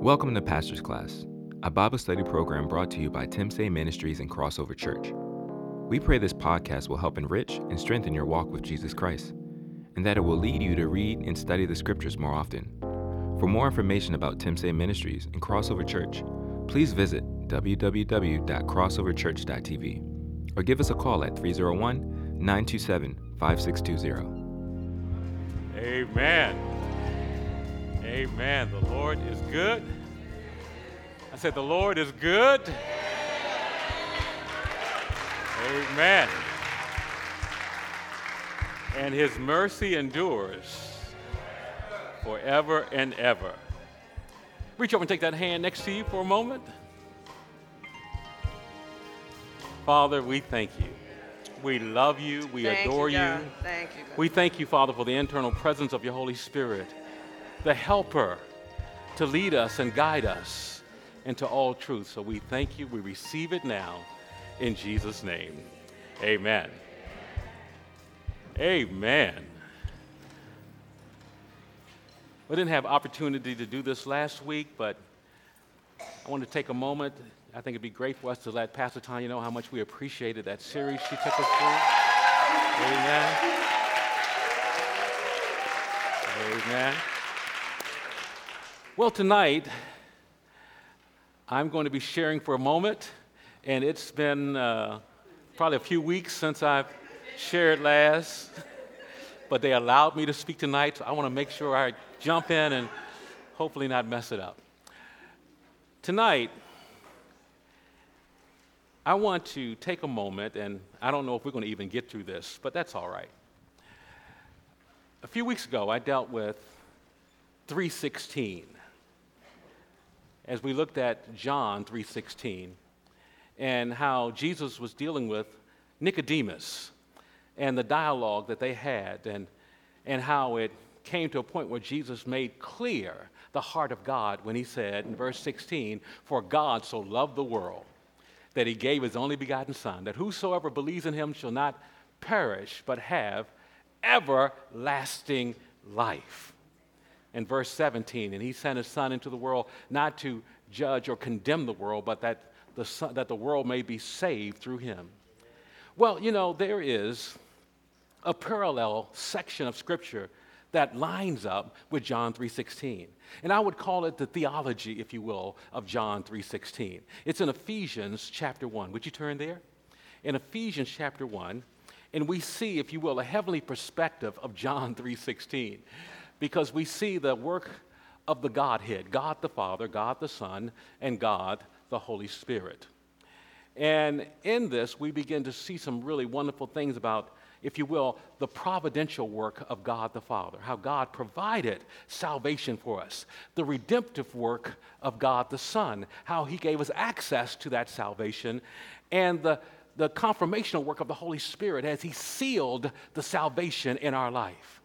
Welcome to Pastor's Class, a Bible study program brought to you by Tim Say Ministries and Crossover Church. We pray this podcast will help enrich and strengthen your walk with Jesus Christ, and that it will lead you to read and study the scriptures more often. For more information about Tim Say Ministries and Crossover Church, please visit www.crossoverchurch.tv or give us a call at 301 927 5620. Amen. Amen. The Lord is good. I said, The Lord is good. Amen. And his mercy endures forever and ever. Reach over and take that hand next to you for a moment. Father, we thank you. We love you. We Thank adore you. you. Thank you. God. We thank you, Father, for the internal presence of your Holy Spirit, the helper to lead us and guide us into all truth. So we thank you. We receive it now in Jesus' name. Amen. Amen. We didn't have opportunity to do this last week, but I want to take a moment. I think it'd be great for us to let Pastor Tanya know how much we appreciated that series she took us through. Amen. Amen. Well, tonight, I'm going to be sharing for a moment, and it's been uh, probably a few weeks since I've shared last, but they allowed me to speak tonight, so I want to make sure I jump in and hopefully not mess it up. Tonight, I want to take a moment, and I don't know if we're going to even get through this, but that's all right. A few weeks ago, I dealt with 316 as we looked at John 3:16 and how Jesus was dealing with Nicodemus and the dialogue that they had and, and how it came to a point where Jesus made clear the heart of God when he said in verse 16, For God so loved the world that he gave his only begotten Son, that whosoever believes in him shall not perish, but have everlasting life. In verse 17, and he sent his Son into the world not to judge or condemn the world, but that the, son, that the world may be saved through him. Well, you know, there is a parallel section of Scripture that lines up with John 3:16. And I would call it the theology, if you will, of John 3:16. It's in Ephesians chapter 1. Would you turn there? In Ephesians chapter 1, and we see, if you will, a heavenly perspective of John 3:16 because we see the work of the Godhead, God the Father, God the Son, and God the Holy Spirit. And in this, we begin to see some really wonderful things about, if you will, the providential work of God the Father, how God provided salvation for us, the redemptive work of God the Son, how He gave us access to that salvation, and the, the confirmational work of the Holy Spirit as He sealed the salvation in our life.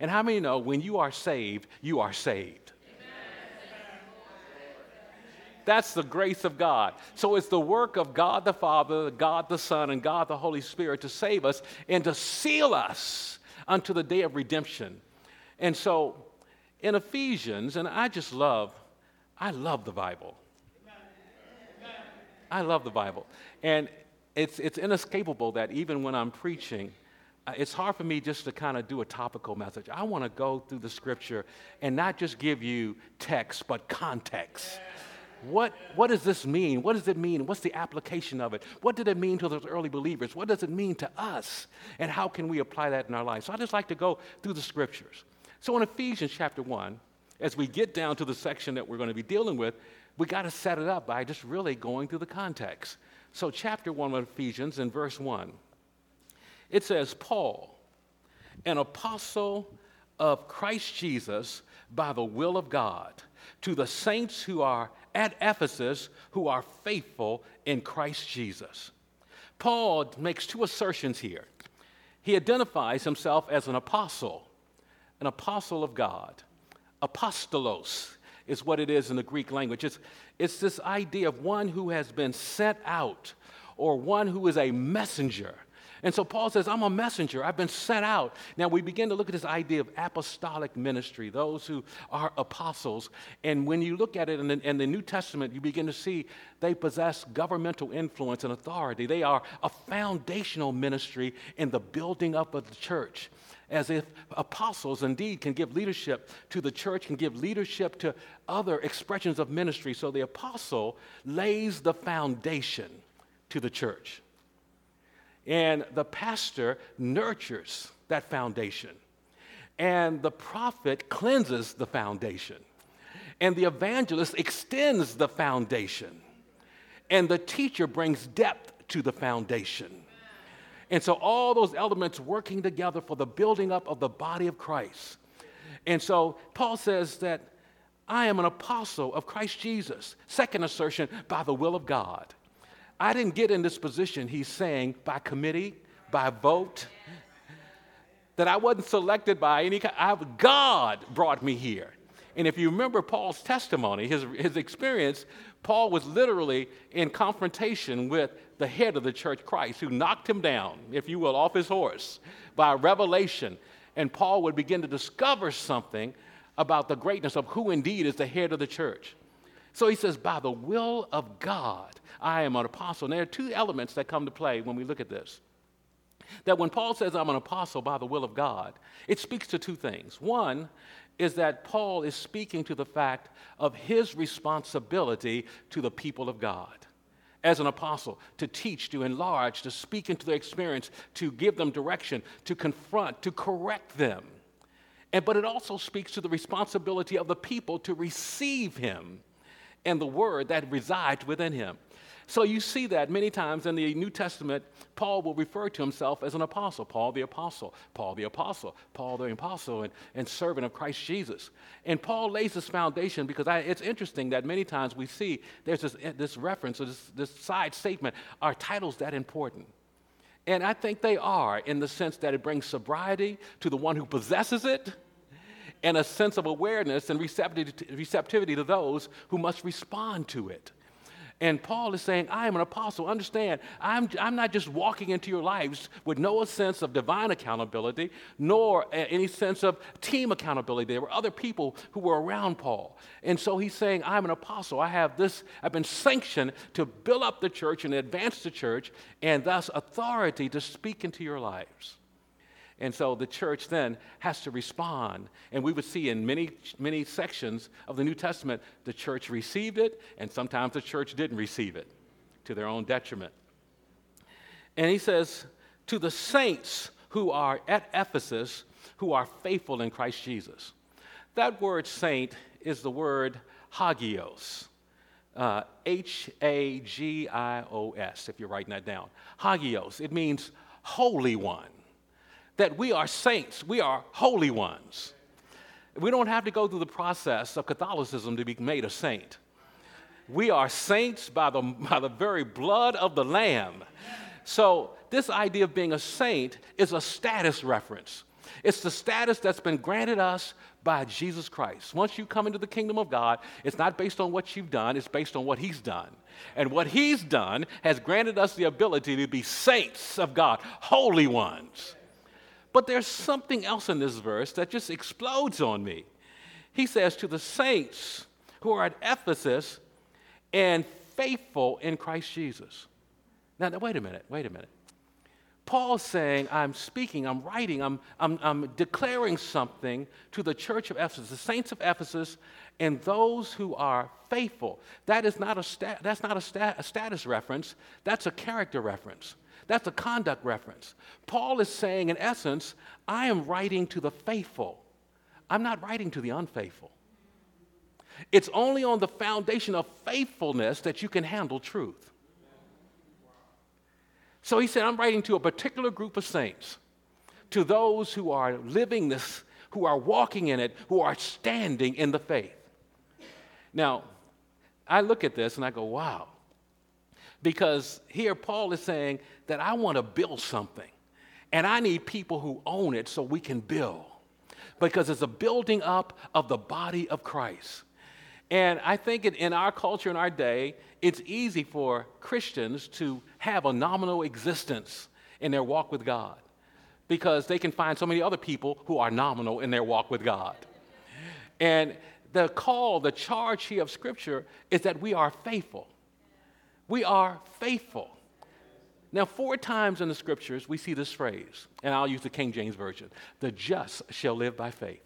And how many know when you are saved, you are saved? That's the grace of God. So it's the work of God the Father, God the Son, and God the Holy Spirit to save us and to seal us unto the day of redemption. And so in Ephesians, and I just love, I love the Bible. I love the Bible. And it's, it's inescapable that even when I'm preaching, it's hard for me just to kind of do a topical message. I want to go through the scripture and not just give you text, but context. What, what does this mean? What does it mean? What's the application of it? What did it mean to those early believers? What does it mean to us? And how can we apply that in our lives? So I just like to go through the scriptures. So in Ephesians chapter 1, as we get down to the section that we're going to be dealing with, we got to set it up by just really going through the context. So, chapter 1 of Ephesians, in verse 1, it says, Paul, an apostle of Christ Jesus by the will of God, to the saints who are at Ephesus who are faithful in Christ Jesus. Paul makes two assertions here. He identifies himself as an apostle, an apostle of God. Apostolos is what it is in the Greek language. It's, it's this idea of one who has been sent out or one who is a messenger. And so Paul says, I'm a messenger. I've been sent out. Now we begin to look at this idea of apostolic ministry, those who are apostles. And when you look at it in the, in the, New Testament, you begin to see they possess governmental influence and authority. They are a foundational ministry in the building up of the church. As if apostles indeed can give leadership to the church, can give leadership to other expressions of ministry. So the apostle lays the foundation to the church. And the pastor nurtures that foundation. And the prophet cleanses the foundation. And the evangelist extends the foundation. And the teacher brings depth to the foundation. And so all those elements working together for the building up of the body of Christ. And so Paul says that I am an apostle of Christ Jesus. Second assertion, by the will of God. I didn't get in this position, he's saying, by committee, by vote, that I wasn't selected by any kind. God brought me here. And if you remember Paul's testimony, his, his experience, Paul was literally in confrontation with the head of the church, Christ, who knocked him down, if you will, off his horse by revelation. And Paul would begin to discover something about the greatness of who indeed is the head of the church. So he says, by the will of God, I am an apostle. And there are two elements that come to play when we look at this. That when Paul says, I'm an apostle by the will of God, it speaks to two things. One is that Paul is speaking to the fact of his responsibility to the people of God as an apostle to teach, to enlarge, to speak into their experience, to give them direction, to confront, to correct them. And, but it also speaks to the responsibility of the people to receive him and the word that resides within him. So you see that many times in the New Testament, Paul will refer to himself as an apostle, Paul the apostle, Paul the apostle, Paul the apostle, and, and servant of Christ Jesus. And Paul lays this foundation because I, it's interesting that many times we see there's this, this reference or this, this side statement are titles that important? And I think they are in the sense that it brings sobriety to the one who possesses it and a sense of awareness and receptivity to those who must respond to it. And Paul is saying, I am an apostle. Understand, I'm, I'm not just walking into your lives with no sense of divine accountability, nor eh, any sense of team accountability. There were other people who were around Paul. And so he's saying, I'm an apostle. I have this, I've been sanctioned to build up the church and advance the church, and thus authority to speak into your lives. And so the church then has to respond. And we would see in many, many sections of the New Testament, the church received it, and sometimes the church didn't receive it to their own detriment. And he says, To the saints who are at Ephesus, who are faithful in Christ Jesus. That word saint is the word hagios. Uh, H A G I O S, if you're writing that down. Hagios, it means holy one that we are saints, we are holy ones. We don't have to go through the process of Catholicism to be made a saint. We are saints by the, by the very blood of the Lamb. So, this idea of being a saint is a status reference. It's the status that's been granted us by Jesus Christ. Once you come into the kingdom of God, it's not based on what you've done, it's based on what He's done. And what He's done has granted us the ability to be saints of God, holy ones. But there's something else in this verse that just explodes on me. He says, To the saints who are at Ephesus and faithful in Christ Jesus. Now, now wait a minute, wait a minute. Paul's saying, I'm speaking, I'm writing, I'm, I'm, I'm declaring something to the church of Ephesus, the saints of Ephesus, and those who are faithful. That is not a, sta- that's not a, a status reference, that's a character reference. That's a conduct reference. Paul is saying, in essence, I am writing to the faithful, I'm not writing to the unfaithful. It's only on the foundation of faithfulness that you can handle truth. So he said, I'm writing to a particular group of saints, to those who are living this, who are walking in it, who are standing in the faith. Now, I look at this and I go, wow. Because here Paul is saying that I want to build something, and I need people who own it so we can build. Because it's a building up of the body of Christ. And I think in our culture, in our day, it's easy for Christians to have a nominal existence in their walk with God because they can find so many other people who are nominal in their walk with God. And the call, the charge here of Scripture is that we are faithful. We are faithful. Now, four times in the Scriptures, we see this phrase, and I'll use the King James Version the just shall live by faith.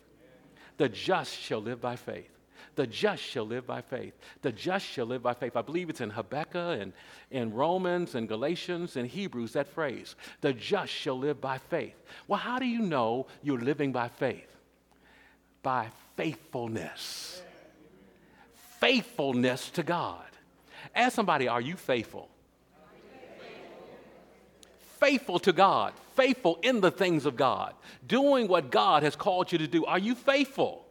The just shall live by faith. The just shall live by faith. The just shall live by faith. I believe it's in Habakkuk and in Romans and Galatians and Hebrews, that phrase. The just shall live by faith. Well, how do you know you're living by faith? By faithfulness. Faithfulness to God. Ask somebody, are you faithful? Faithful to God, faithful in the things of God, doing what God has called you to do. Are you faithful?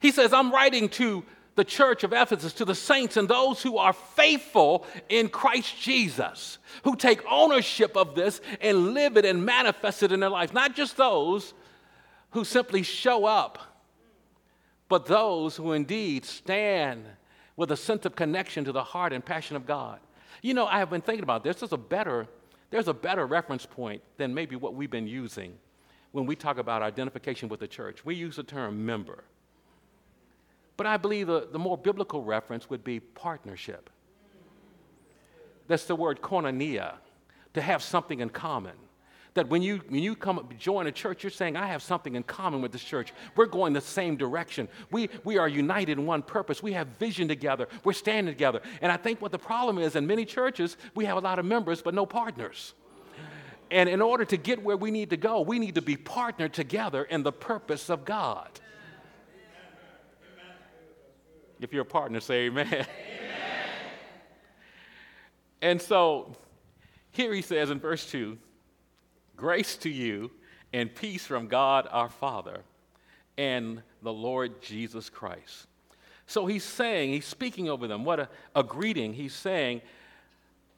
He says, I'm writing to the church of Ephesus, to the saints and those who are faithful in Christ Jesus, who take ownership of this and live it and manifest it in their life. Not just those who simply show up, but those who indeed stand with a sense of connection to the heart and passion of God. You know, I have been thinking about this. There's a better, there's a better reference point than maybe what we've been using when we talk about identification with the church. We use the term member. But I believe the, the more biblical reference would be partnership. That's the word koinonia, to have something in common. That when you, when you come join a church, you're saying, I have something in common with this church. We're going the same direction. We, we are united in one purpose. We have vision together. We're standing together. And I think what the problem is in many churches, we have a lot of members, but no partners. And in order to get where we need to go, we need to be partnered together in the purpose of God. If you're a partner, say amen. amen. And so here he says in verse 2 Grace to you and peace from God our Father and the Lord Jesus Christ. So he's saying, he's speaking over them. What a, a greeting. He's saying,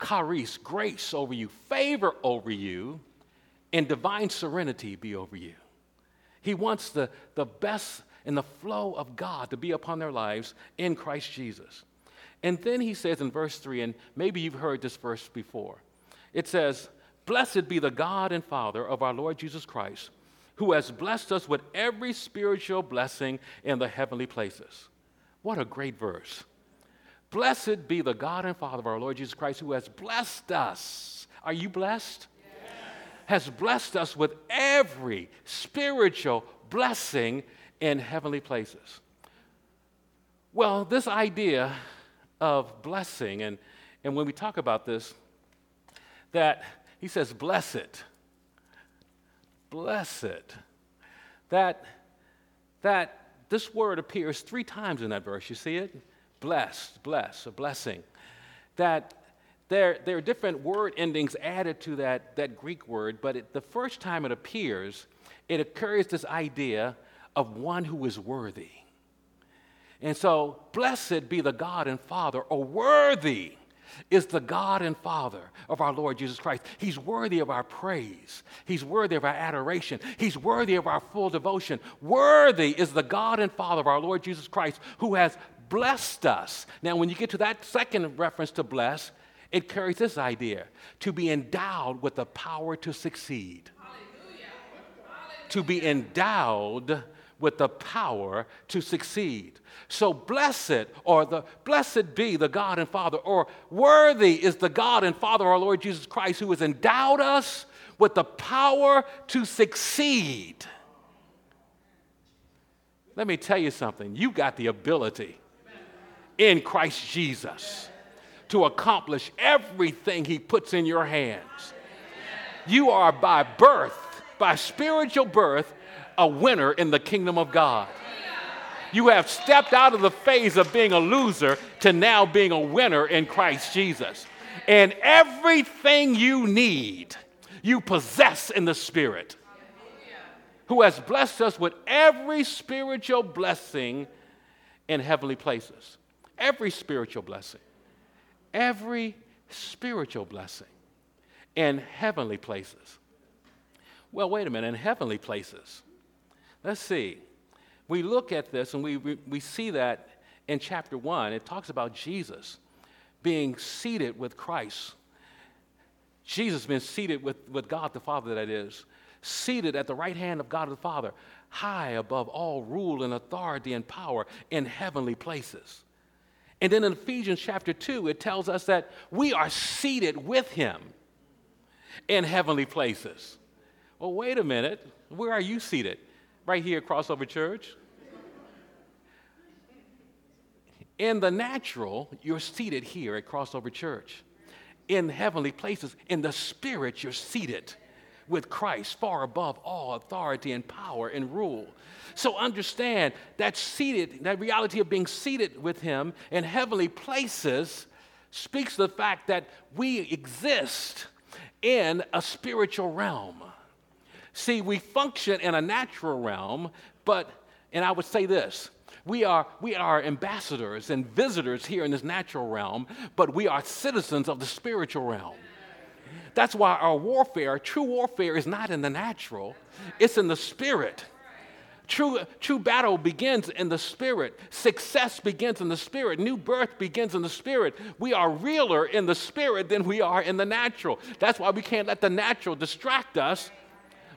charis, grace over you, favor over you, and divine serenity be over you. He wants the, the best and the flow of God to be upon their lives in Christ Jesus. And then he says in verse 3, and maybe you've heard this verse before it says, Blessed be the God and Father of our Lord Jesus Christ, who has blessed us with every spiritual blessing in the heavenly places. What a great verse. Blessed be the God and Father of our Lord Jesus Christ, who has blessed us. Are you blessed? Yes. Has blessed us with every spiritual blessing in heavenly places. Well, this idea of blessing, and, and when we talk about this, that he says, blessed, blessed, that, that this word appears three times in that verse. You see it? Blessed, bless, a blessing. That there, there are different word endings added to that, that Greek word, but it, the first time it appears, it occurs this idea of one who is worthy. And so, blessed be the God and Father, or worthy is the God and Father of our Lord Jesus Christ. He's worthy of our praise. He's worthy of our adoration. He's worthy of our full devotion. Worthy is the God and Father of our Lord Jesus Christ who has blessed us. Now, when you get to that second reference to bless, it carries this idea to be endowed with the power to succeed. Hallelujah. Hallelujah. To be endowed with the power to succeed. So blessed or the blessed be the God and Father or worthy is the God and Father our Lord Jesus Christ who has endowed us with the power to succeed. Let me tell you something. You got the ability in Christ Jesus to accomplish everything he puts in your hands. You are by birth, by spiritual birth, a winner in the kingdom of God. You have stepped out of the phase of being a loser to now being a winner in Christ Jesus. And everything you need, you possess in the Spirit, who has blessed us with every spiritual blessing in heavenly places. Every spiritual blessing. Every spiritual blessing in heavenly places. Well, wait a minute, in heavenly places. Let's see. We look at this and we, we, we see that in chapter 1. It talks about Jesus being seated with Christ Jesus being seated with, with God the Father, that is, seated at the right hand of God the Father, high above all rule and authority and power in heavenly places. And then in Ephesians chapter 2, it tells us that we are seated with him in heavenly places. Well, wait a minute. Where are you seated? Right here at Crossover Church? In the natural, you're seated here at Crossover Church. In heavenly places, in the spirit, you're seated with Christ far above all authority and power and rule. So understand that seated, that reality of being seated with Him in heavenly places speaks to the fact that we exist in a spiritual realm. See, we function in a natural realm, but, and I would say this, we are, we are ambassadors and visitors here in this natural realm, but we are citizens of the spiritual realm. That's why our warfare, true warfare, is not in the natural, it's in the spirit. True, true battle begins in the spirit. Success begins in the spirit. New birth begins in the spirit. We are realer in the spirit than we are in the natural. That's why we can't let the natural distract us.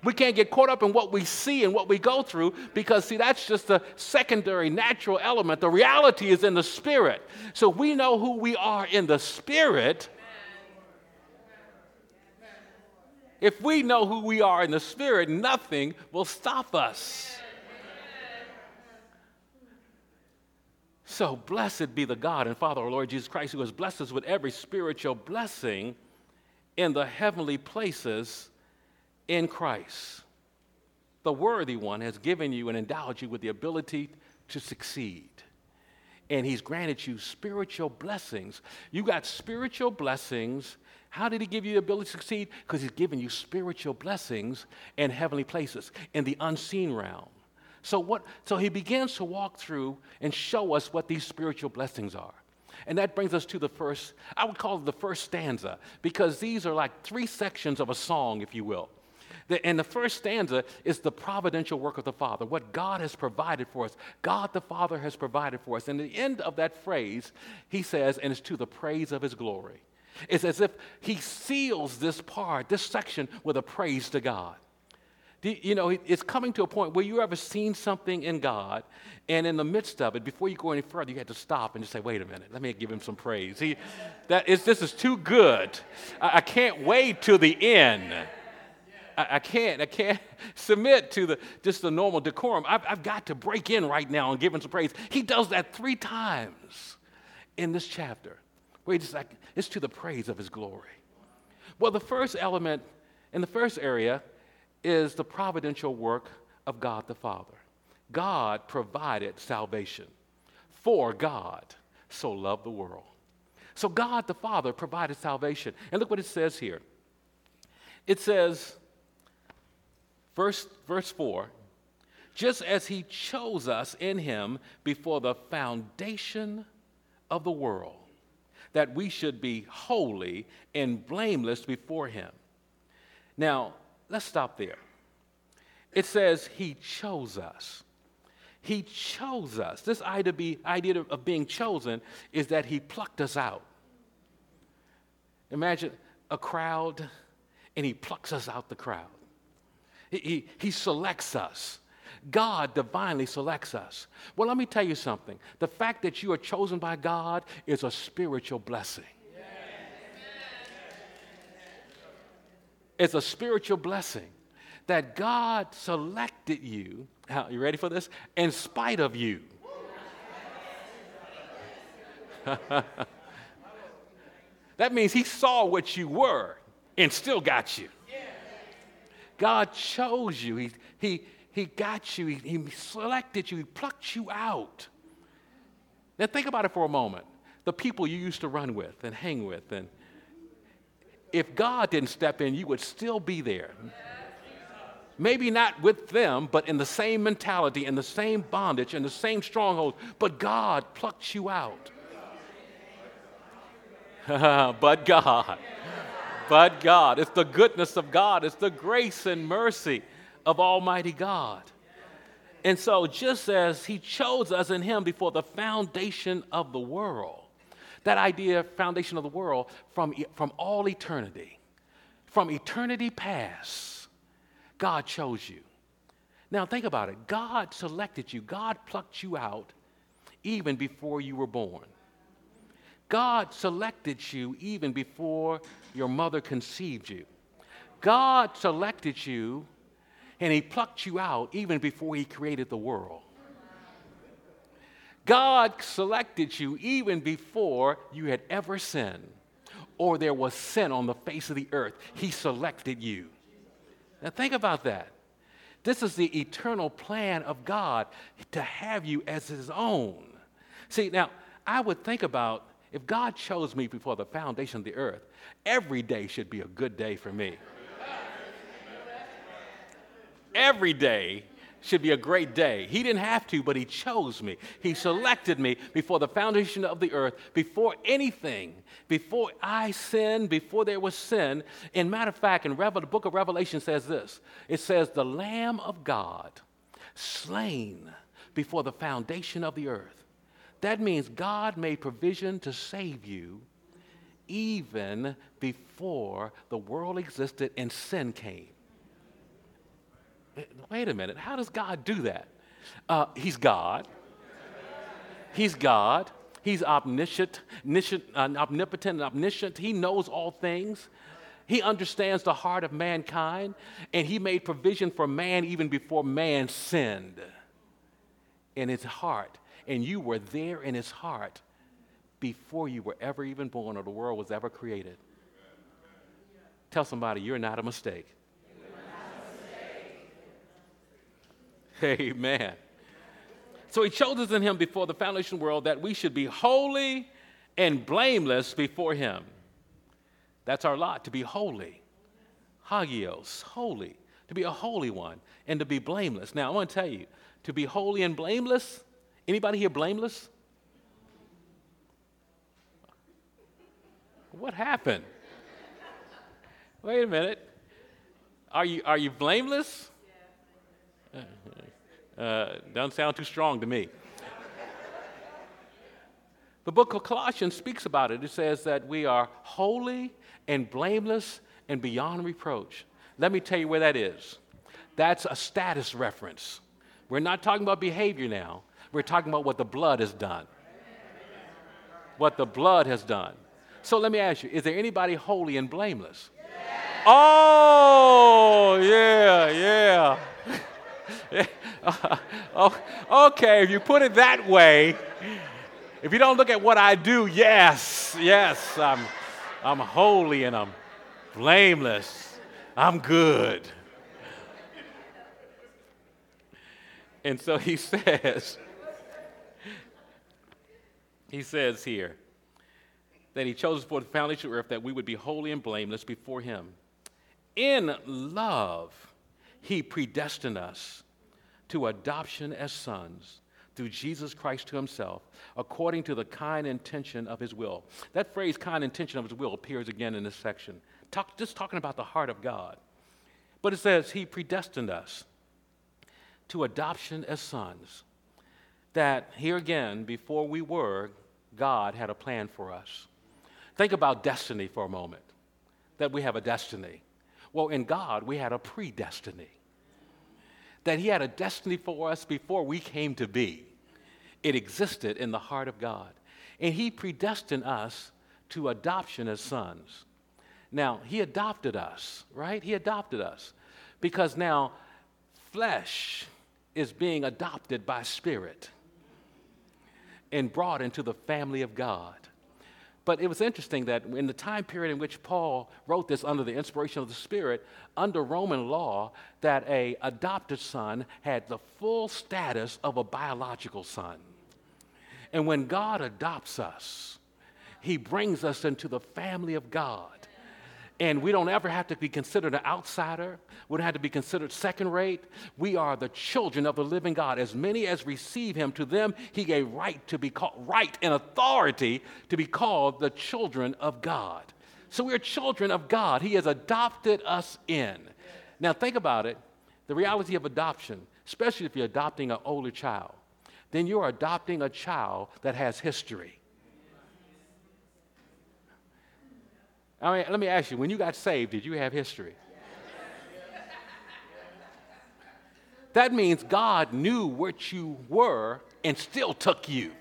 We can't get caught up in what we see and what we go through because, see, that's just a secondary natural element. The reality is in the spirit. So we know who we are in the spirit If we know who we are in the Spirit, nothing will stop us. So, blessed be the God and Father, our Lord Jesus Christ, who has blessed us with every spiritual blessing in the heavenly places in Christ. The worthy one has given you and endowed you with the ability to succeed. And he's granted you spiritual blessings. You got spiritual blessings how did he give you the ability to succeed? Because he's given you spiritual blessings in heavenly places, in the unseen realm. So, what, so he begins to walk through and show us what these spiritual blessings are. And that brings us to the first, I would call it the first stanza, because these are like three sections of a song, if you will. And the first stanza is the providential work of the Father, what God has provided for us. God the Father has provided for us. And the end of that phrase, he says, and it's to the praise of his glory. It's as if he seals this part, this section, with a praise to God. You know, it's coming to a point where you ever seen something in God, and in the midst of it, before you go any further, you had to stop and just say, "Wait a minute, let me give him some praise." He, that is, this is too good. I, I can't wait till the end. I, I, can't. I can't submit to the just the normal decorum. I've, I've got to break in right now and give him some praise. He does that three times in this chapter where he just like, it's to the praise of his glory. Well, the first element in the first area is the providential work of God the Father. God provided salvation for God so loved the world. So God the Father provided salvation. And look what it says here. It says, verse, verse 4 just as he chose us in him before the foundation of the world that we should be holy and blameless before Him. Now, let's stop there. It says He chose us. He chose us. This idea, of being chosen is that He plucked us out. Imagine a crowd and He plucks us out the crowd. He, he, selects us. God divinely selects us. Well, let me tell you something. The fact that you are chosen by God is a spiritual blessing. It's a spiritual blessing that God selected you. How, you ready for this? In spite of you. that means He saw what you were and still got you. God chose you. He, he, he got you, he, he selected you, He plucked you out. Now, think about it for a moment. The people you used to run with and hang with, and if God didn't step in, you would still be there. Maybe not with them, but in the same mentality, in the same bondage, in the same stronghold. But God plucked you out. but God. But God. It's the goodness of God, it's the grace and mercy of Almighty God. And so, just as He chose us in Him before the foundation of the world, that idea, foundation of the world, from, from all eternity, From eternity past, God chose you. Now, think about it. God selected you, God plucked you out even before you were born. God selected you even before your mother conceived you. God selected you and He plucked you out even before He created the world. God selected you even before you had ever sinned or there was sin on the face of the earth. He selected you. Now, think about that. This is the eternal plan of God to have you as His own. See, now, I would think about if God chose me before the foundation of the earth, every day should be a good day for me. every day should be a great day. He didn't have to, but He chose me. He selected me before the foundation of the earth, before anything, before I sinned, before there was sin. In matter of fact, in Revel- the book of Revelation says this it says, The Lamb of God slain before the foundation of the earth. That means God made provision to save you even before the world existed and sin came. Wait a minute, how does God do that? Uh, he's God. He's God. He's omniscient, omniscient, uh, omnipotent, and omniscient. He knows all things. He understands the heart of mankind, and He made provision for man even before man sinned in his heart. And you were there in his heart before you were ever even born or the world was ever created. Tell somebody, you're not a mistake. Amen. So he chose us in him before the foundation world that we should be holy and blameless before him. That's our lot, to be holy. Hagios, holy, to be a holy one, and to be blameless. Now, I want to tell you, to be holy and blameless, anybody here blameless? What happened? Wait a minute. Are you, are you blameless? Uh, doesn't sound too strong to me. the book of Colossians speaks about it. It says that we are holy and blameless and beyond reproach. Let me tell you where that is. That's a status reference. We're not talking about behavior now, we're talking about what the blood has done. What the blood has done. So let me ask you is there anybody holy and blameless? Oh, yeah, yeah. oh, okay, if you put it that way, if you don't look at what I do, yes, yes, I'm, I'm holy and I'm blameless. I'm good. And so he says, he says here that he chose us for the foundation of earth that we would be holy and blameless before him. In love, he predestined us to adoption as sons through Jesus Christ to himself, according to the kind intention of his will. That phrase, kind intention of his will, appears again in this section. Talk, just talking about the heart of God. But it says, He predestined us to adoption as sons. That here again, before we were, God had a plan for us. Think about destiny for a moment, that we have a destiny. Well, in God, we had a predestiny that He had a destiny for us before we came to be. It existed in the heart of God. And He predestined us to adoption as sons. Now, He adopted us, right? He adopted us because now flesh is being adopted by spirit and brought into the family of God. But it was interesting that in the time period in which Paul wrote this under the inspiration of the Spirit, under Roman law, that a adopted son had the full status of a biological son. And when God adopts us, he brings us into the family of God. And we don't ever have to be considered an outsider. We don't have to be considered second rate. We are the children of the living God. As many as receive him, to them he gave right to be called, right and authority to be called the children of God. So we're children of God. He has adopted us in. Now think about it the reality of adoption, especially if you're adopting an older child, then you're adopting a child that has history. I mean, let me ask you, when you got saved, did you have history? That means God knew what you were and still took you.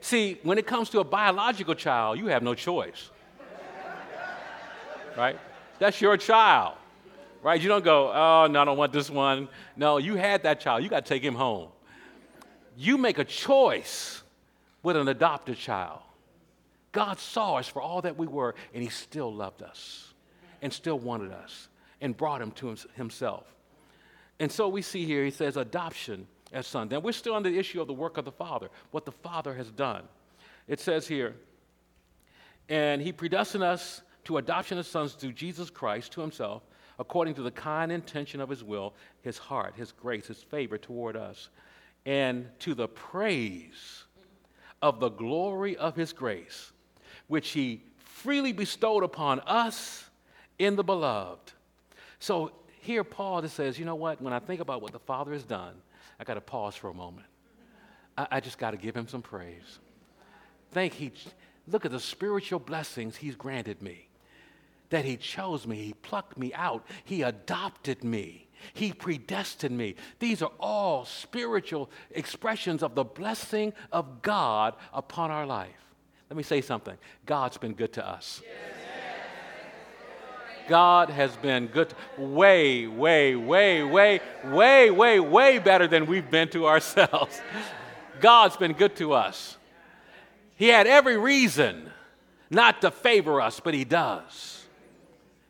See, when it comes to a biological child, you have no choice. Right? That's your child. Right? You don't go, oh, no, I don't want this one. No, you had that child. You got to take him home. You make a choice with an adopted child. God saw us for all that we were, and He still loved us and still wanted us and brought Him to Himself. And so we see here, He says, adoption as son. Then we're still on the issue of the work of the Father, what the Father has done. It says here, and He predestined us to adoption as sons through Jesus Christ to Himself, according to the kind intention of His will, His heart, His grace, His favor toward us, and to the praise of the glory of His grace which he freely bestowed upon us in the beloved. So here Paul just says, you know what? When I think about what the Father has done, I got to pause for a moment. I, I just got to give him some praise. Thank he. Look at the spiritual blessings he's granted me. That he chose me, he plucked me out, he adopted me. He predestined me. These are all spiritual expressions of the blessing of God upon our life. Let me say something God's been good to us. God has been good, way, way, way, way, way, way, way better than we've been to ourselves. God's been good to us. He had every reason not to favor us, but He does.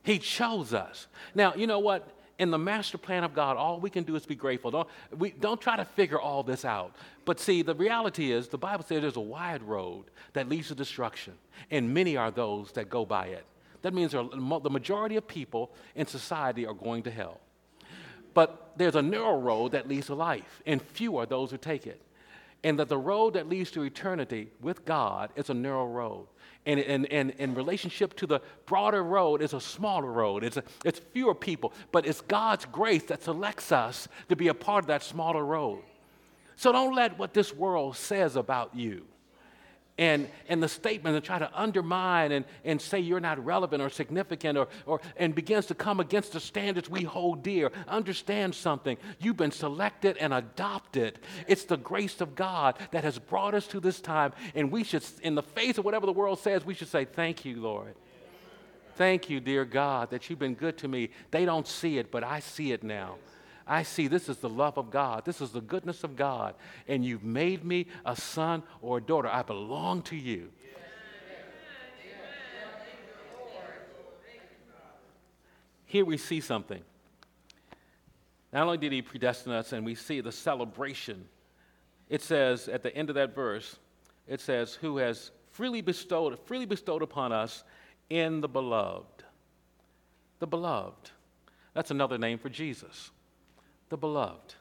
He chose us. Now, you know what? In the master plan of God, all we can do is be grateful. Don't, we, don't try to figure all this out. But see, the reality is the Bible says there's a wide road that leads to destruction, and many are those that go by it. That means the majority of people in society are going to hell. But there's a narrow road that leads to life, and few are those who take it. And that the road that leads to eternity with God is a narrow road and, and, and in relationship to the broader road is a smaller road. It's, a, it's fewer people, but it's God's grace that selects us to be a part of that smaller road. So don't let what this world says about you and, and the statement and try to undermine and, and say you're not relevant or significant or, or and begins to come against the standards we hold dear. Understand something. You've been selected and adopted. It's the grace of God that has brought us to this time. And we should, in the face of whatever the world says, we should say, Thank you, Lord. Thank you, dear God, that you've been good to me. They don't see it, but I see it now. I see this is the love of God. This is the goodness of God. And you've made me a son or a daughter. I belong to you. Here we see something. Not only did he predestine us, and we see the celebration, it says at the end of that verse, it says, Who has freely bestowed, freely bestowed upon us in the beloved. The beloved. That's another name for Jesus the beloved.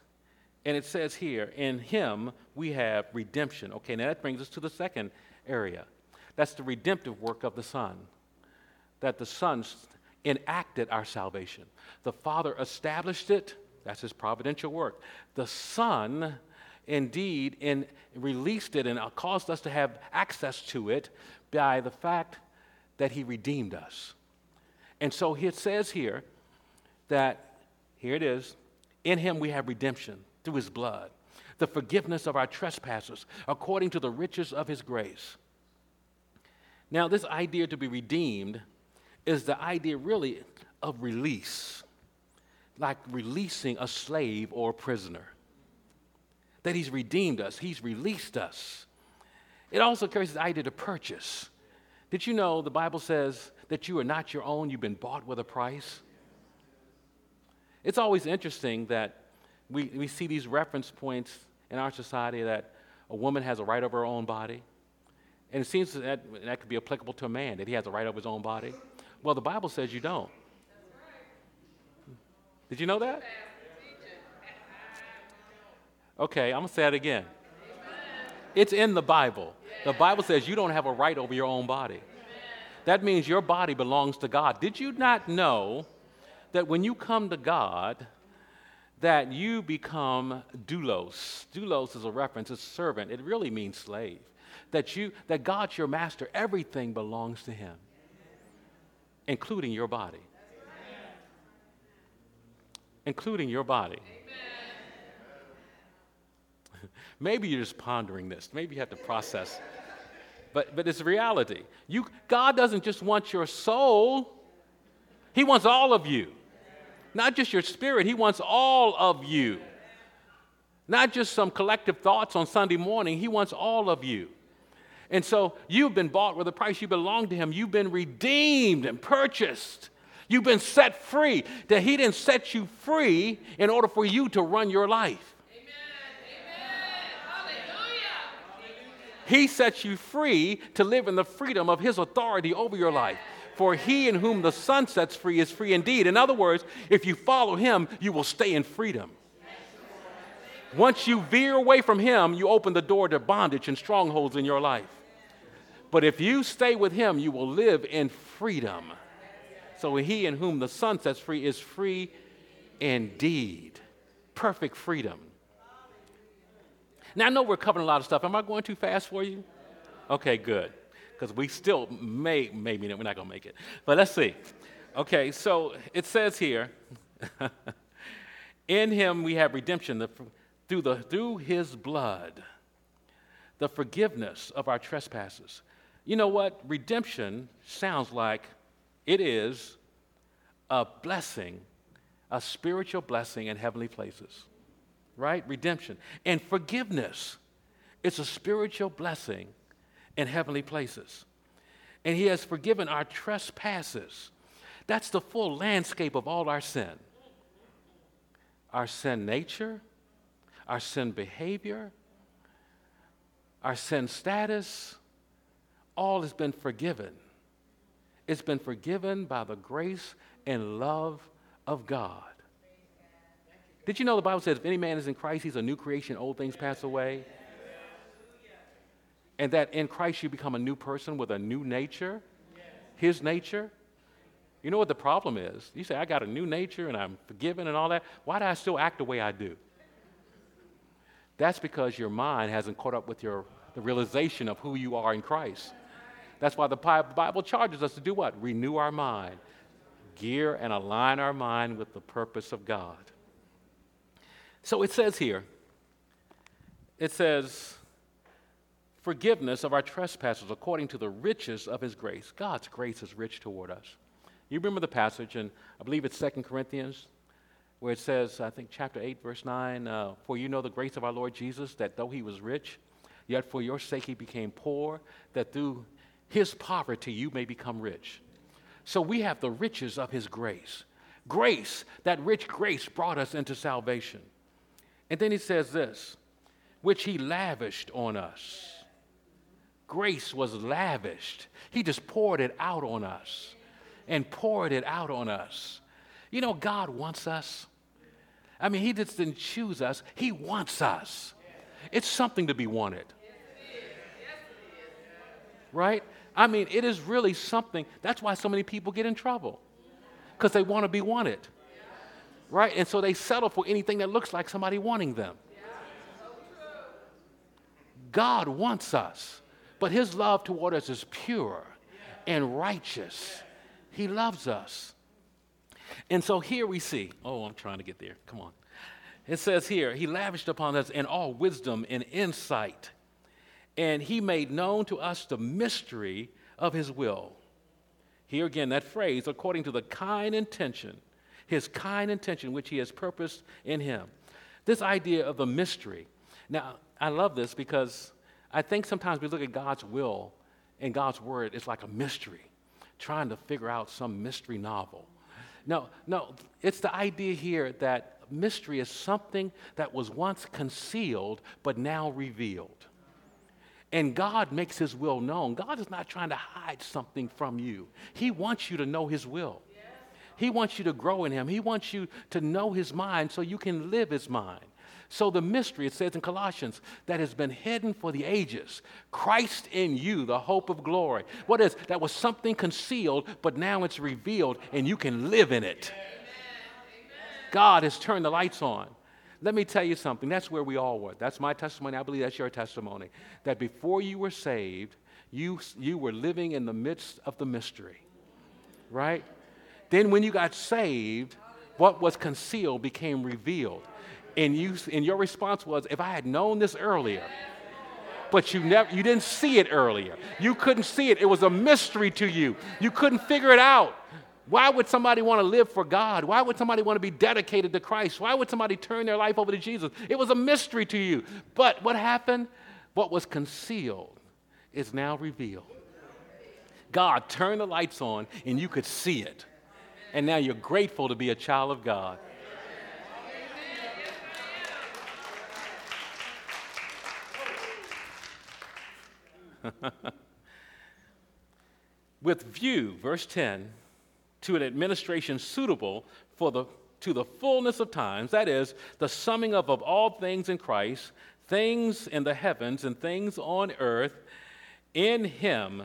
And it says here, in him we have redemption. Okay, now that brings us to the second area. That's the redemptive work of the Son. That the Son enacted our salvation. The Father established it, that's his providential work. The Son indeed in, released it and uh, caused us to have access to it by the fact that he redeemed us. And so it says here that, here it is, in him we have redemption through his blood, the forgiveness of our trespasses, according to the riches of his grace. Now, this idea to be redeemed is the idea really of release, like releasing a slave or a prisoner. That he's redeemed us, he's released us. It also carries the idea to purchase. Did you know the Bible says that you are not your own, you've been bought with a price? It's always interesting that we, we see these reference points in our society that a woman has a right over her own body. And it seems that that could be applicable to a man, that he has a right over his own body. Well, the Bible says you don't. Did you know that? Okay, I'm going to say it again. It's in the Bible. The Bible says you don't have a right over your own body. That means your body belongs to God. Did you not know that when you come to God, that you become doulos. Doulos is a reference, it's servant. It really means slave. That you that God's your master, everything belongs to him, including your body. Including your body. Maybe you're just pondering this. Maybe you have to process. But, but it's reality. You, God doesn't just want your soul, He wants all of you. Not just your spirit, He wants all of you. Not just some collective thoughts on Sunday morning, He wants all of you. And so you've been bought with a price. You belong to Him. You've been redeemed and purchased. You've been set free. That He didn't set you free in order for you to run your life. He sets you free to live in the freedom of His authority over your life. For he in whom the Son sets free is free indeed. In other words, if you follow Him, you will stay in freedom. Once you veer away from Him, you open the door to bondage and strongholds in your life. But if you stay with Him, you will live in freedom. So he in whom the Son sets free is free indeed. Perfect freedom. Now, I know we're covering a lot of stuff. Am I going too fast for you? Okay, good. Because we still may, maybe we're not going to make it. But let's see. Okay, so it says here, in him we have redemption the, through, the, through his blood, the forgiveness of our trespasses. You know what? Redemption sounds like it is a blessing, a spiritual blessing in heavenly places right? Redemption. And forgiveness. It's a spiritual blessing in heavenly places. And He has forgiven our trespasses. That's the full landscape of all our sin our sin nature, our sin behavior, our sin status, all has been forgiven. It's been forgiven by the grace and love of God. Did you know the Bible says if any man is in Christ, he's a new creation, old things pass away? And that in Christ you become a new person with a new nature, his nature. You know what the problem is? You say, I got a new nature and I'm forgiven and all that. Why do I still act the way I do? That's because your mind hasn't caught up with your, the realization of who you are in Christ. That's why the Bible charges us to do what? Renew our mind, gear and align our mind with the purpose of God. So it says here, it says, forgiveness of our trespasses according to the riches of his grace. God's grace is rich toward us. You remember the passage, and I believe it's Second Corinthians, where it says, I think chapter 8, verse 9, uh, For you know the grace of our Lord Jesus, that though he was rich, yet for your sake he became poor, that through his poverty you may become rich. So we have the riches of his grace. Grace, that rich grace brought us into salvation. And then he says this, which he lavished on us. Grace was lavished. He just poured it out on us and poured it out on us. You know, God wants us. I mean, He just didn't choose us, He wants us. It's something to be wanted. Right? I mean, it is really something. That's why so many people get in trouble because they want to be wanted right? And so they settle for anything that looks like somebody wanting them. God wants us, but His love toward us is pure and righteous. He loves us. And so here we see, oh, I'm trying to get there. Come on. It says here, He lavished upon us in all wisdom and insight, and He made known to us the mystery of His will. Here again, that phrase, according to the kind intention his kind intention which he has purposed in him. This idea of the mystery. Now, I love this because I think sometimes we look at God's will and God's word, it's like a mystery, trying to figure out some mystery novel. No, no, it's the idea here that mystery is something that was once concealed but now revealed. And God makes his will known. God is not trying to hide something from you, He wants you to know his will. He wants you to grow in Him. He wants you to know His mind so you can live His mind. So, the mystery, it says in Colossians, that has been hidden for the ages Christ in you, the hope of glory. What is that? Was something concealed, but now it's revealed and you can live in it. God has turned the lights on. Let me tell you something. That's where we all were. That's my testimony. I believe that's your testimony. That before you were saved, you, you were living in the midst of the mystery, right? Then when you got saved, what was concealed became revealed. And, you, and your response was, if I had known this earlier, but you never you didn't see it earlier. You couldn't see it. It was a mystery to you. You couldn't figure it out. Why would somebody want to live for God? Why would somebody want to be dedicated to Christ? Why would somebody turn their life over to Jesus? It was a mystery to you. But what happened? What was concealed is now revealed. God turned the lights on and you could see it. And now you're grateful to be a child of God. With view, verse 10, to an administration suitable for the, to the fullness of times, that is, the summing up of all things in Christ, things in the heavens and things on earth, in Him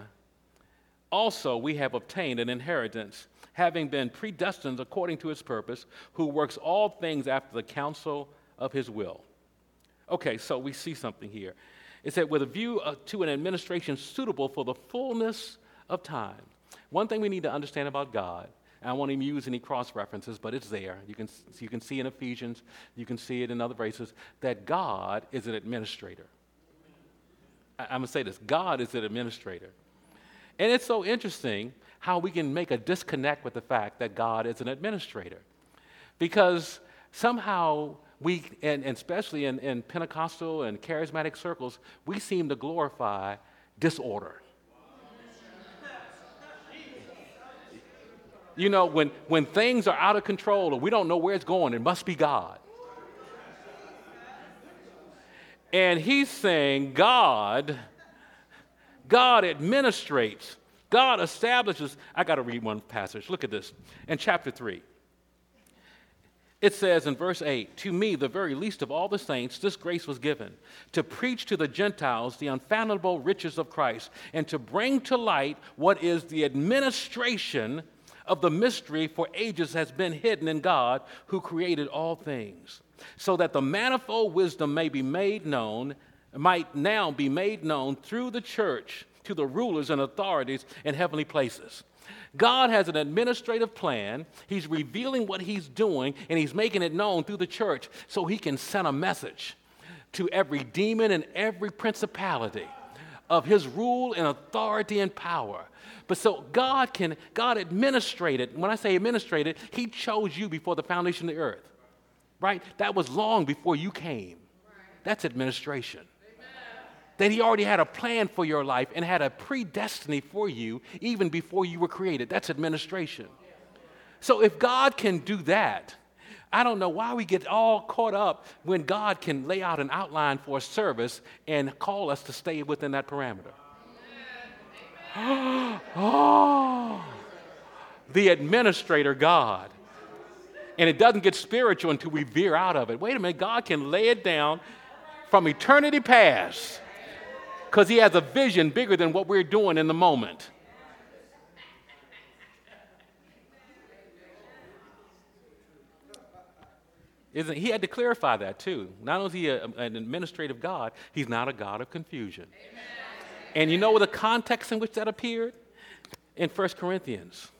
also we have obtained an inheritance, having been predestined according to His purpose, who works all things after the counsel of His will. Okay, so we see something here. It said, with a view uh, to an administration suitable for the fullness of time. One thing we need to understand about God, I won't even use any cross references, but it's there. You can, you can see in Ephesians, you can see it in other places, that God is an administrator. I, I'm going to say this God is an administrator. And it's so interesting how we can make a disconnect with the fact that God is an administrator. Because somehow we, and, and especially in, in Pentecostal and charismatic circles, we seem to glorify disorder. You know, when, when things are out of control or we don't know where it's going, it must be God. And he's saying, God, God administrates, God establishes. I got to read one passage. Look at this. In chapter 3, it says in verse 8, To me, the very least of all the saints, this grace was given to preach to the Gentiles the unfathomable riches of Christ and to bring to light what is the administration of the mystery for ages has been hidden in God who created all things, so that the manifold wisdom may be made known, might now be made known through the church to the rulers and authorities in heavenly places. God has an administrative plan. He's revealing what He's doing, and He's making it known through the church so He can send a message to every demon and every principality of His rule and authority and power. But so God can, God administrated. When I say administrated, He chose you before the foundation of the earth, right? That was long before you came. That's administration that He already had a plan for your life and had a predestiny for you even before you were created. That's administration. So if God can do that, I don't know why we get all caught up when God can lay out an outline for a service and call us to stay within that parameter. oh, the administrator God. And it doesn't get spiritual until we veer out of it. Wait a minute, God can lay it down from eternity past because he has a vision bigger than what we're doing in the moment. Isn't, he had to clarify that too. Not only is he a, an administrative God, he's not a God of confusion. Amen. And you know the context in which that appeared? In 1 Corinthians,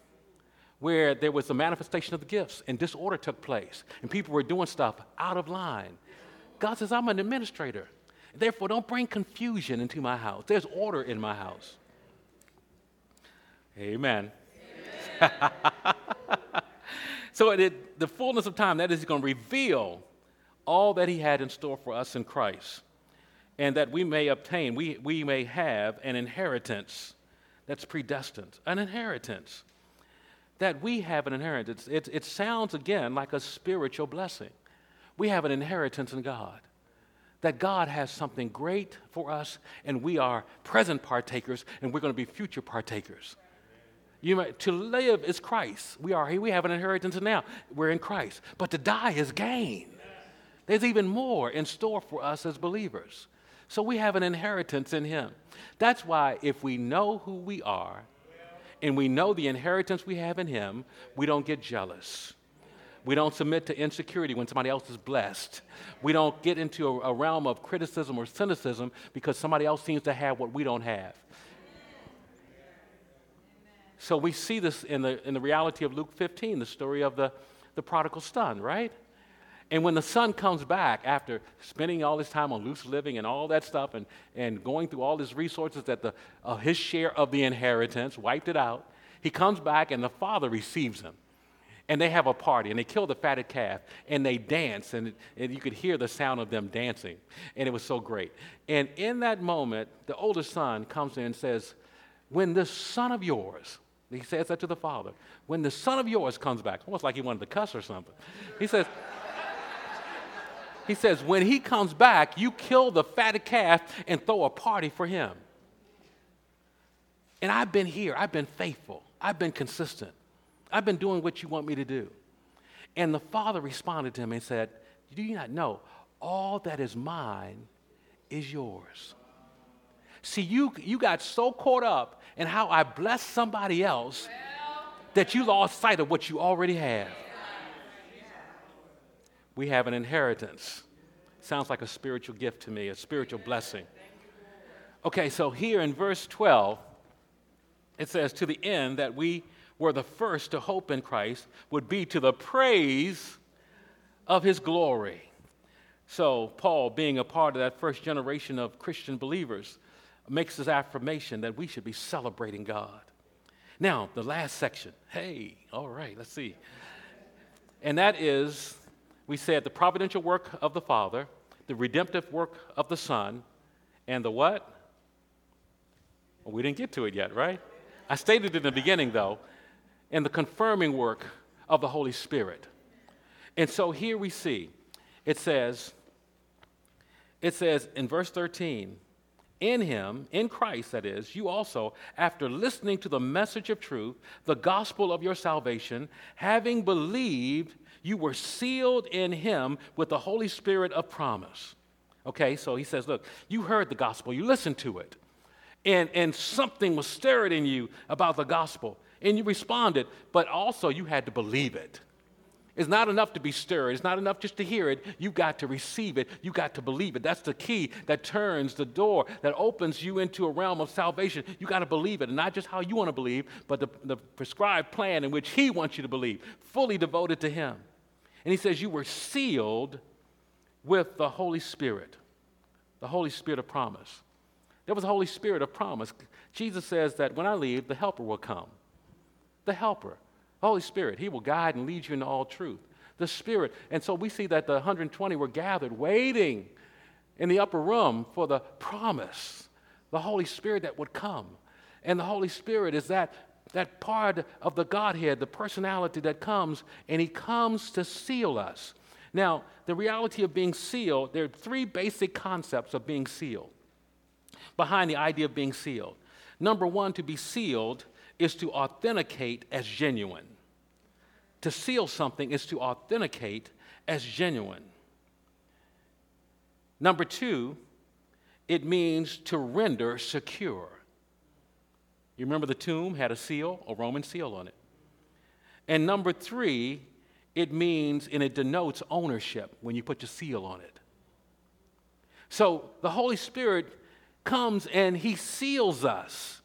where there was a manifestation of the gifts and disorder took place, and people were doing stuff out of line. God says, I'm an administrator. Therefore, don't bring confusion into my house. There's order in my house. Amen. Amen. so, it, the fullness of time, that is, going to reveal all that He had in store for us in Christ, and that we may obtain, we, we may have an inheritance that's predestined, an inheritance. That we have an inheritance. It, it sounds again like a spiritual blessing. We have an inheritance in God that God has something great for us, and we are present partakers, and we're going to be future partakers. You may, to live is Christ. We are here. We have an inheritance now. We're in Christ. But to die is gain. There's even more in store for us as believers. So we have an inheritance in Him. That's why if we know who we are and we know the inheritance we have in Him, we don't get jealous. We don't submit to insecurity when somebody else is blessed. We don't get into a, a realm of criticism or cynicism because somebody else seems to have what we don't have. So we see this in the, in the reality of Luke 15, the story of the, the prodigal son, right? And when the son comes back after spending all his time on loose living and all that stuff and, and going through all his resources that the, uh, his share of the inheritance, wiped it out, he comes back and the father receives him. And they have a party and they kill the fatted calf and they dance and, and you could hear the sound of them dancing. And it was so great. And in that moment, the oldest son comes in and says, When this son of yours, he says that to the father, when the son of yours comes back, almost like he wanted to cuss or something. He says, he says, when he comes back, you kill the fatted calf and throw a party for him. And I've been here, I've been faithful, I've been consistent, I've been doing what you want me to do. And the father responded to him and said, Do you not know all that is mine is yours? See, you, you got so caught up in how I blessed somebody else that you lost sight of what you already have we have an inheritance. Sounds like a spiritual gift to me, a spiritual blessing. Okay, so here in verse 12, it says, To the end that we were the first to hope in Christ would be to the praise of his glory. So, Paul, being a part of that first generation of Christian believers, makes this affirmation that we should be celebrating God. Now, the last section. Hey, all right, let's see. And that is we said the providential work of the Father, the redemptive work of the Son, and the what? Well, we didn't get to it yet, right? I stated in the beginning, though, and the confirming work of the Holy Spirit. And so here we see it says, it says in verse 13, in him, in Christ, that is, you also, after listening to the message of truth, the gospel of your salvation, having believed, you were sealed in him with the Holy Spirit of promise. Okay, so he says, Look, you heard the gospel, you listened to it, and, and something was stirred in you about the gospel, and you responded, but also you had to believe it. It's not enough to be stirred. It's not enough just to hear it. You've got to receive it. You've got to believe it. That's the key that turns the door, that opens you into a realm of salvation. You've got to believe it, and not just how you want to believe, but the, the prescribed plan in which He wants you to believe, fully devoted to Him. And he says, You were sealed with the Holy Spirit, the Holy Spirit of promise. There was a Holy Spirit of promise. Jesus says that when I leave, the Helper will come. The Helper, Holy Spirit, He will guide and lead you into all truth. The Spirit. And so we see that the 120 were gathered, waiting in the upper room for the promise, the Holy Spirit that would come. And the Holy Spirit is that that part of the Godhead, the personality that comes, and He comes to seal us. Now, the reality of being sealed, there are three basic concepts of being sealed behind the idea of being sealed. Number one, to be sealed is to authenticate as genuine. To seal something is to authenticate as genuine. Number two, it means to render secure. You remember the tomb had a seal, a Roman seal on it. And number three, it means and it denotes ownership when you put your seal on it. So the Holy Spirit comes and he seals us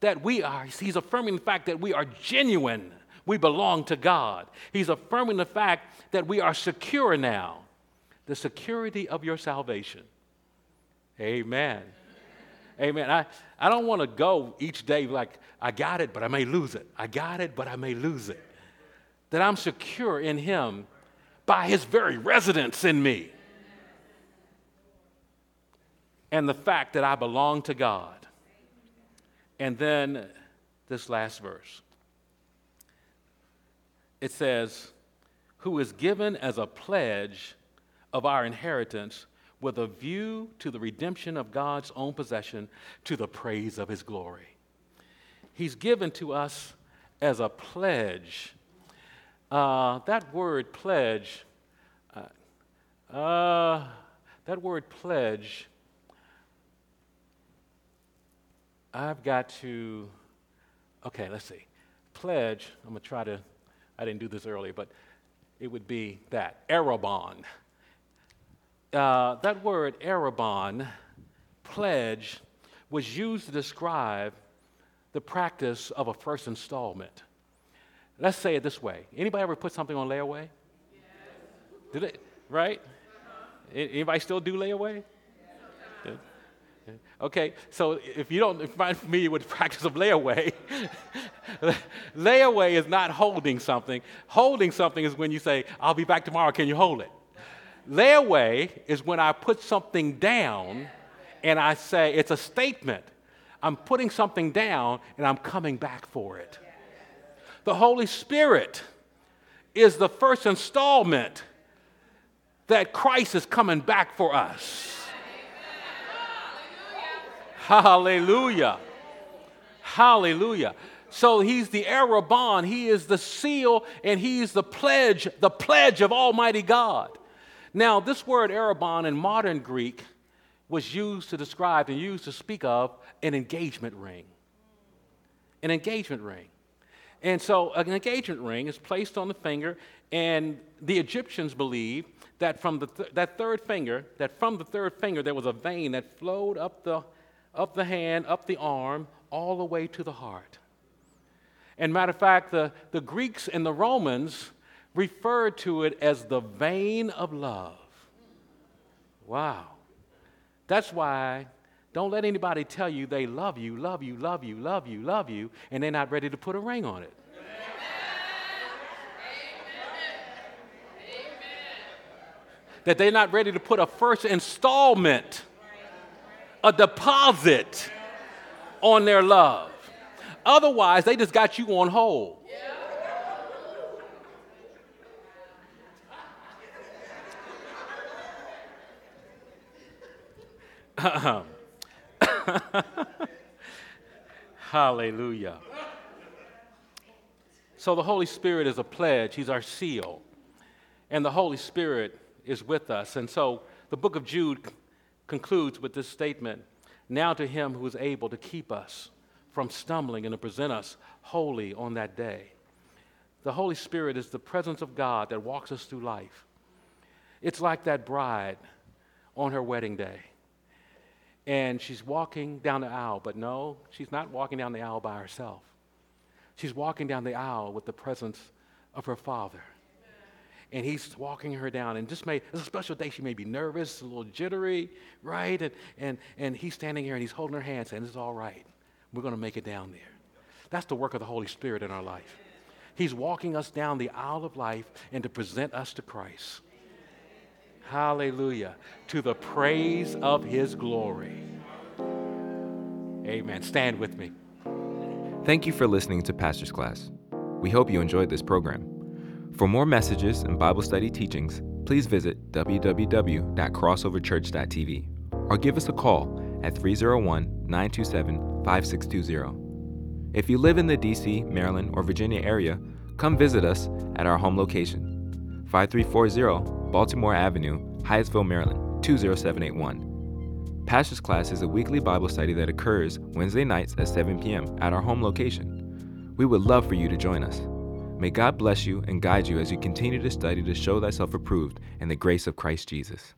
that we are, he's affirming the fact that we are genuine. We belong to God. He's affirming the fact that we are secure now. The security of your salvation. Amen. Amen. I, I don't want to go each day like, I got it, but I may lose it. I got it, but I may lose it. That I'm secure in Him by His very residence in me. And the fact that I belong to God. And then this last verse it says, Who is given as a pledge of our inheritance with a view to the redemption of God's own possession to the praise of his glory. He's given to us as a pledge. Uh, that word pledge, uh, uh, that word pledge, I've got to, okay, let's see. Pledge, I'm going to try to, I didn't do this earlier, but it would be that Arrabon. Uh, that word Arrabon, pledge, was used to describe the practice of a first installment. Let's say it this way. Anybody ever put something on layaway? Yes. Did it? Right? Uh-huh. Anybody still do layaway? Okay, so if you don't find familiar with the practice of layaway, layaway is not holding something. Holding something is when you say, I'll be back tomorrow, can you hold it? Layaway is when I put something down and I say, it's a statement. I'm putting something down and I'm coming back for it. The Holy Spirit is the first installment that Christ is coming back for us. Hallelujah. Hallelujah. So he's the Arrabon, he is the seal, and he's the pledge, the pledge of Almighty God. Now, this word Arrabon in modern Greek was used to describe and used to speak of an engagement ring. An engagement ring. And so an engagement ring is placed on the finger, and the Egyptians believed that from the th- that third finger, that from the third finger there was a vein that flowed up the up the hand, up the arm, all the way to the heart. And matter of fact, the, the Greeks and the Romans referred to it as the vein of love. Wow. That's why don't let anybody tell you they love you, love you, love you, love you, love you, and they're not ready to put a ring on it. That they're not ready to put a first installment a deposit on their love. Otherwise, they just got you on hold. Uh-huh. Hallelujah. So the Holy Spirit is a pledge, He's our seal. And the Holy Spirit is with us. And so the book of Jude concludes with this statement Now to him who is able to keep us from stumbling and to present us holy on that day. The Holy Spirit is the presence of God that walks us through life. It's like that bride on her wedding day. And she's walking down the aisle, but no, she's not walking down the aisle by herself. She's walking down the aisle with the presence of her father and he's walking her down. And just may, it's a special day. She may be nervous, a little jittery, right? And, and, and he's standing here and he's holding her hand saying, It's all right. We're going to make it down there. That's the work of the Holy Spirit in our life. He's walking us down the aisle of life and to present us to Christ. Hallelujah. To the praise of his glory. Amen. Stand with me. Thank you for listening to Pastor's Class. We hope you enjoyed this program. For more messages and Bible study teachings, please visit www.crossoverchurch.tv or give us a call at 301 927 5620. If you live in the DC, Maryland, or Virginia area, come visit us at our home location 5340 Baltimore Avenue, Hyattsville, Maryland 20781. Pastor's Class is a weekly Bible study that occurs Wednesday nights at 7 p.m. at our home location. We would love for you to join us. May God bless you and guide you as you continue to study to show thyself approved in the grace of Christ Jesus.